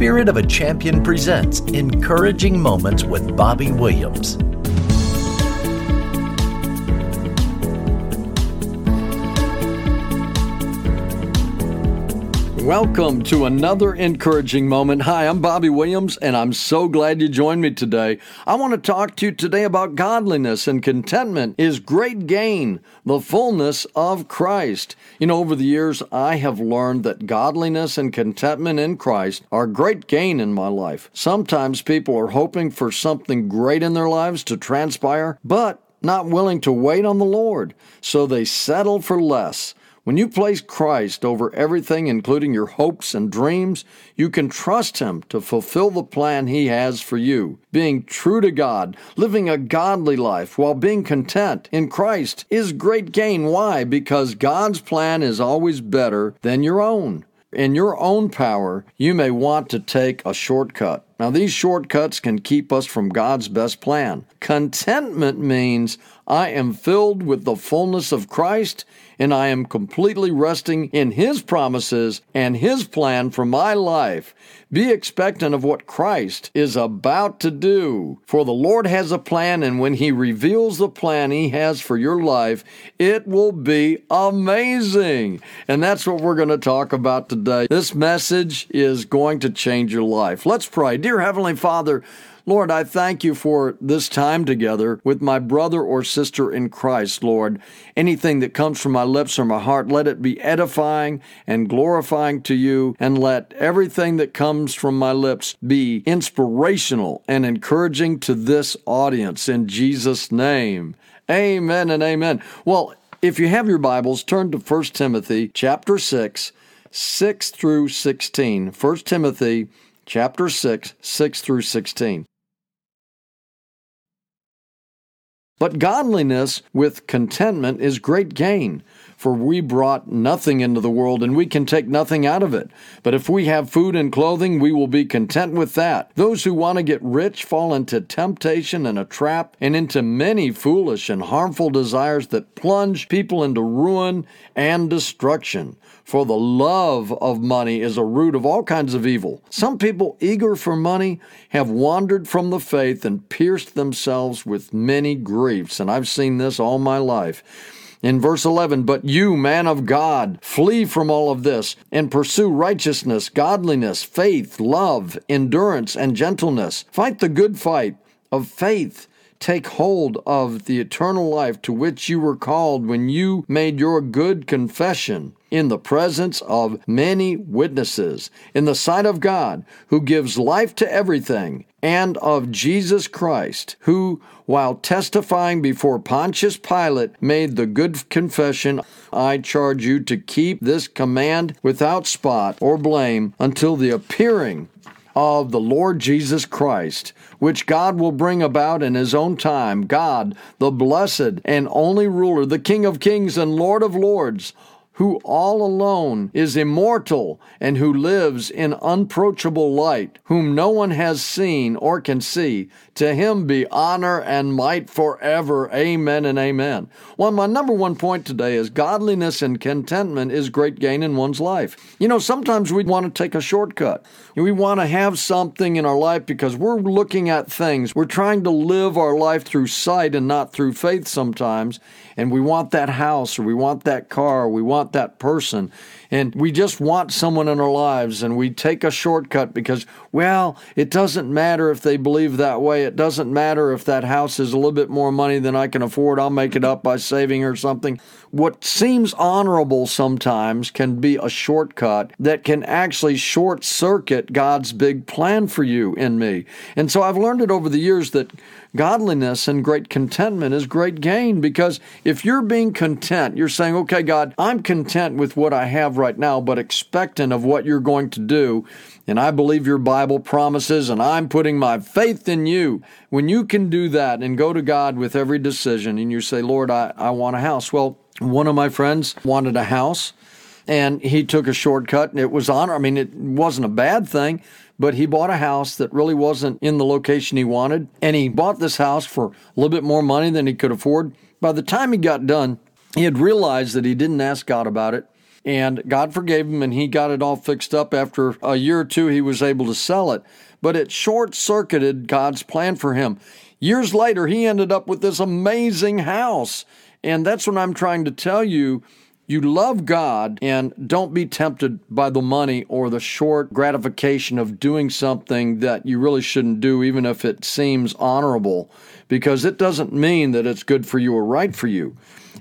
Spirit of a Champion presents Encouraging Moments with Bobby Williams. Welcome to another encouraging moment. Hi, I'm Bobby Williams, and I'm so glad you joined me today. I want to talk to you today about godliness and contentment is great gain, the fullness of Christ. You know, over the years, I have learned that godliness and contentment in Christ are great gain in my life. Sometimes people are hoping for something great in their lives to transpire, but not willing to wait on the Lord, so they settle for less. When you place Christ over everything, including your hopes and dreams, you can trust Him to fulfill the plan He has for you. Being true to God, living a godly life while being content in Christ is great gain. Why? Because God's plan is always better than your own. In your own power, you may want to take a shortcut. Now, these shortcuts can keep us from God's best plan. Contentment means I am filled with the fullness of Christ and I am completely resting in His promises and His plan for my life. Be expectant of what Christ is about to do. For the Lord has a plan, and when He reveals the plan He has for your life, it will be amazing. And that's what we're going to talk about today. This message is going to change your life. Let's pray. Dear Heavenly Father, Lord, I thank you for this time together with my brother or sister in Christ, Lord. Anything that comes from my lips or my heart, let it be edifying and glorifying to you, and let everything that comes from my lips be inspirational and encouraging to this audience in Jesus' name. Amen and amen. Well, if you have your Bibles, turn to 1 Timothy chapter 6, 6 through 16. 1 Timothy chapter 6, 6 through 16. But godliness with contentment is great gain, for we brought nothing into the world and we can take nothing out of it. But if we have food and clothing, we will be content with that. Those who want to get rich fall into temptation and a trap and into many foolish and harmful desires that plunge people into ruin and destruction. For the love of money is a root of all kinds of evil. Some people eager for money have wandered from the faith and pierced themselves with many griefs. And I've seen this all my life. In verse 11, but you, man of God, flee from all of this and pursue righteousness, godliness, faith, love, endurance, and gentleness. Fight the good fight of faith take hold of the eternal life to which you were called when you made your good confession in the presence of many witnesses, in the sight of God, who gives life to everything, and of Jesus Christ, who, while testifying before Pontius Pilate, made the good confession I charge you to keep this command without spot or blame until the appearing of the Lord Jesus Christ, which God will bring about in His own time. God, the blessed and only ruler, the King of kings and Lord of lords, who all alone is immortal and who lives in unapproachable light, whom no one has seen or can see. To him be honor and might forever. Amen and amen. Well, my number one point today is godliness and contentment is great gain in one's life. You know, sometimes we want to take a shortcut. We want to have something in our life because we're looking at things. We're trying to live our life through sight and not through faith sometimes. And we want that house or we want that car, or we want that person and we just want someone in our lives and we take a shortcut because, well, it doesn't matter if they believe that way. It doesn't matter if that house is a little bit more money than I can afford. I'll make it up by saving or something. What seems honorable sometimes can be a shortcut that can actually short circuit God's big plan for you and me. And so I've learned it over the years that godliness and great contentment is great gain because if you're being content, you're saying, okay, God, I'm content with what I have right now, but expectant of what you're going to do. And I believe your Bible promises, and I'm putting my faith in you. When you can do that and go to God with every decision and you say, Lord, I, I want a house. Well, one of my friends wanted a house and he took a shortcut and it was honor. I mean, it wasn't a bad thing, but he bought a house that really wasn't in the location he wanted. And he bought this house for a little bit more money than he could afford. By the time he got done, he had realized that he didn't ask God about it. And God forgave him and he got it all fixed up. After a year or two, he was able to sell it. But it short circuited God's plan for him. Years later, he ended up with this amazing house. And that's what I'm trying to tell you. You love God and don't be tempted by the money or the short gratification of doing something that you really shouldn't do, even if it seems honorable, because it doesn't mean that it's good for you or right for you.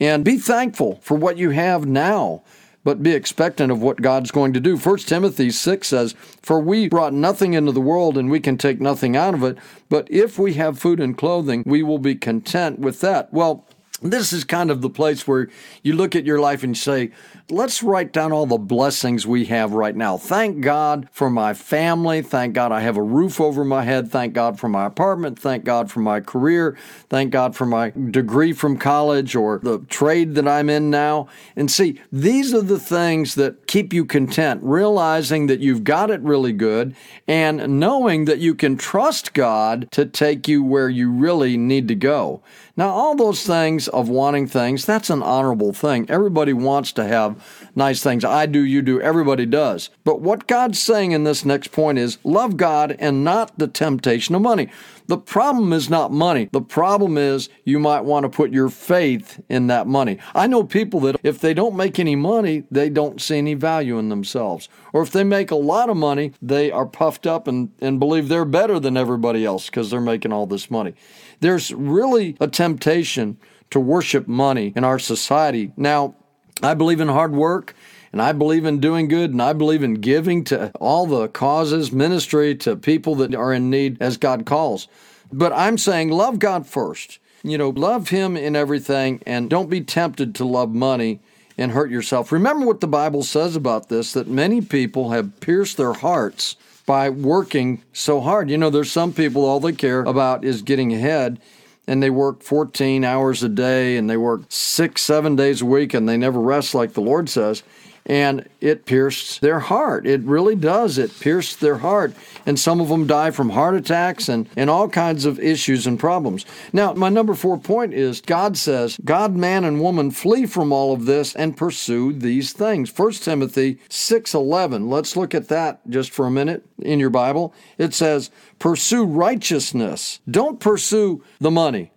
And be thankful for what you have now but be expectant of what God's going to do. 1 Timothy 6 says, For we brought nothing into the world, and we can take nothing out of it, but if we have food and clothing, we will be content with that. Well, this is kind of the place where you look at your life and say, let's write down all the blessings we have right now. Thank God for my family. Thank God I have a roof over my head. Thank God for my apartment. Thank God for my career. Thank God for my degree from college or the trade that I'm in now. And see, these are the things that keep you content, realizing that you've got it really good and knowing that you can trust God to take you where you really need to go. Now, all those things of wanting things, that's an honorable thing. Everybody wants to have nice things. I do, you do, everybody does. But what God's saying in this next point is love God and not the temptation of money. The problem is not money. The problem is you might want to put your faith in that money. I know people that if they don't make any money, they don't see any value in themselves. Or if they make a lot of money, they are puffed up and, and believe they're better than everybody else because they're making all this money. There's really a temptation to worship money in our society. Now, I believe in hard work and I believe in doing good and I believe in giving to all the causes, ministry to people that are in need as God calls. But I'm saying love God first. You know, love Him in everything and don't be tempted to love money and hurt yourself. Remember what the Bible says about this that many people have pierced their hearts by working so hard. You know, there's some people all they care about is getting ahead and they work 14 hours a day and they work six, seven days a week and they never rest like the Lord says. And it pierced their heart. It really does. It pierced their heart. And some of them die from heart attacks and, and all kinds of issues and problems. Now, my number four point is God says, God, man, and woman flee from all of this and pursue these things. 1 Timothy 6.11. Let's look at that just for a minute in your Bible. It says, pursue righteousness. Don't pursue the money.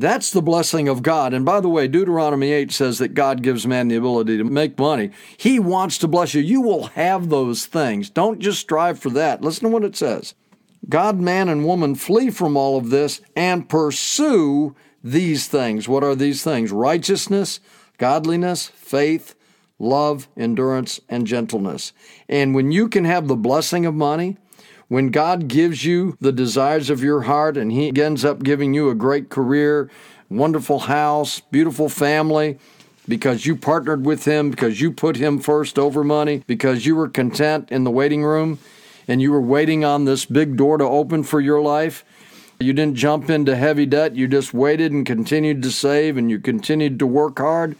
That's the blessing of God. And by the way, Deuteronomy 8 says that God gives man the ability to make money. He wants to bless you. You will have those things. Don't just strive for that. Listen to what it says God, man, and woman flee from all of this and pursue these things. What are these things? Righteousness, godliness, faith, love, endurance, and gentleness. And when you can have the blessing of money, when God gives you the desires of your heart and He ends up giving you a great career, wonderful house, beautiful family, because you partnered with Him, because you put Him first over money, because you were content in the waiting room and you were waiting on this big door to open for your life. You didn't jump into heavy debt. You just waited and continued to save and you continued to work hard.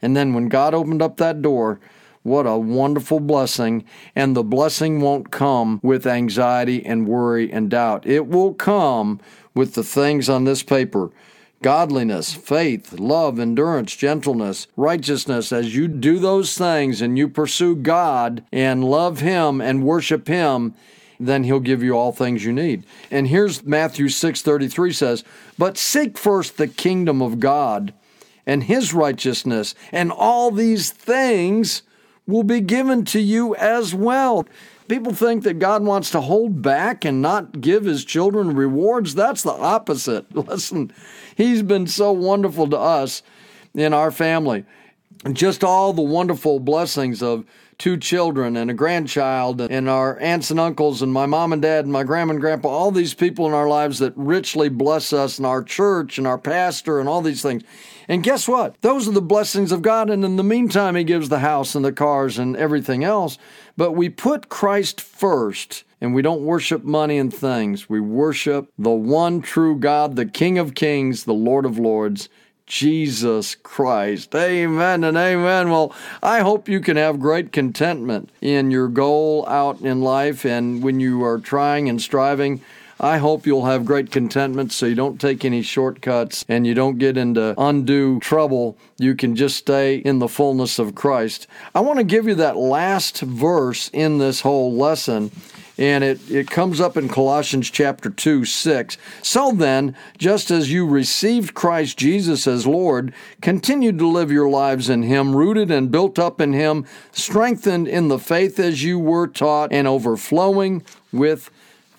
And then when God opened up that door, what a wonderful blessing. And the blessing won't come with anxiety and worry and doubt. It will come with the things on this paper godliness, faith, love, endurance, gentleness, righteousness. As you do those things and you pursue God and love Him and worship Him, then he'll give you all things you need. And here's Matthew 6:33 says, "But seek first the kingdom of God and his righteousness, and all these things will be given to you as well. People think that God wants to hold back and not give his children rewards. That's the opposite. Listen, he's been so wonderful to us in our family. Just all the wonderful blessings of two children and a grandchild and our aunts and uncles and my mom and dad and my grandma and grandpa, all these people in our lives that richly bless us and our church and our pastor and all these things. And guess what? Those are the blessings of God. And in the meantime, He gives the house and the cars and everything else. But we put Christ first and we don't worship money and things. We worship the one true God, the King of Kings, the Lord of Lords. Jesus Christ. Amen and amen. Well, I hope you can have great contentment in your goal out in life and when you are trying and striving I hope you'll have great contentment so you don't take any shortcuts and you don't get into undue trouble. You can just stay in the fullness of Christ. I want to give you that last verse in this whole lesson and it, it comes up in Colossians chapter 2, 6. So then, just as you received Christ Jesus as Lord, continue to live your lives in Him, rooted and built up in Him, strengthened in the faith as you were taught, and overflowing with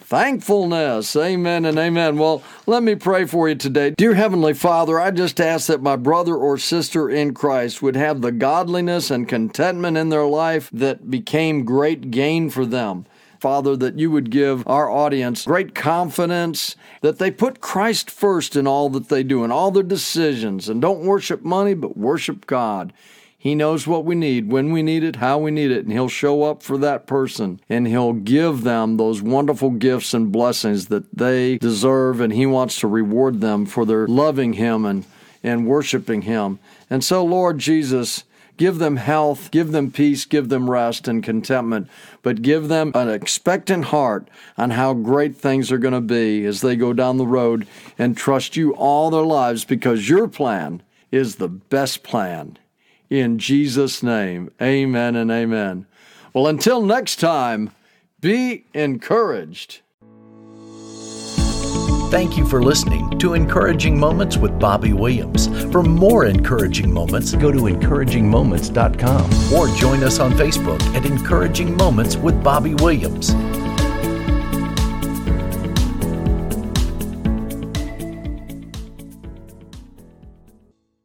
thankfulness. Amen and amen. Well, let me pray for you today. Dear Heavenly Father, I just ask that my brother or sister in Christ would have the godliness and contentment in their life that became great gain for them. Father, that you would give our audience great confidence that they put Christ first in all that they do, in all their decisions, and don't worship money, but worship God. He knows what we need, when we need it, how we need it, and He'll show up for that person and He'll give them those wonderful gifts and blessings that they deserve, and He wants to reward them for their loving Him and, and worshiping Him. And so, Lord Jesus, Give them health, give them peace, give them rest and contentment, but give them an expectant heart on how great things are going to be as they go down the road and trust you all their lives because your plan is the best plan. In Jesus' name, amen and amen. Well, until next time, be encouraged. Thank you for listening to Encouraging Moments with Bobby Williams. For more encouraging moments, go to encouragingmoments.com or join us on Facebook at Encouraging Moments with Bobby Williams.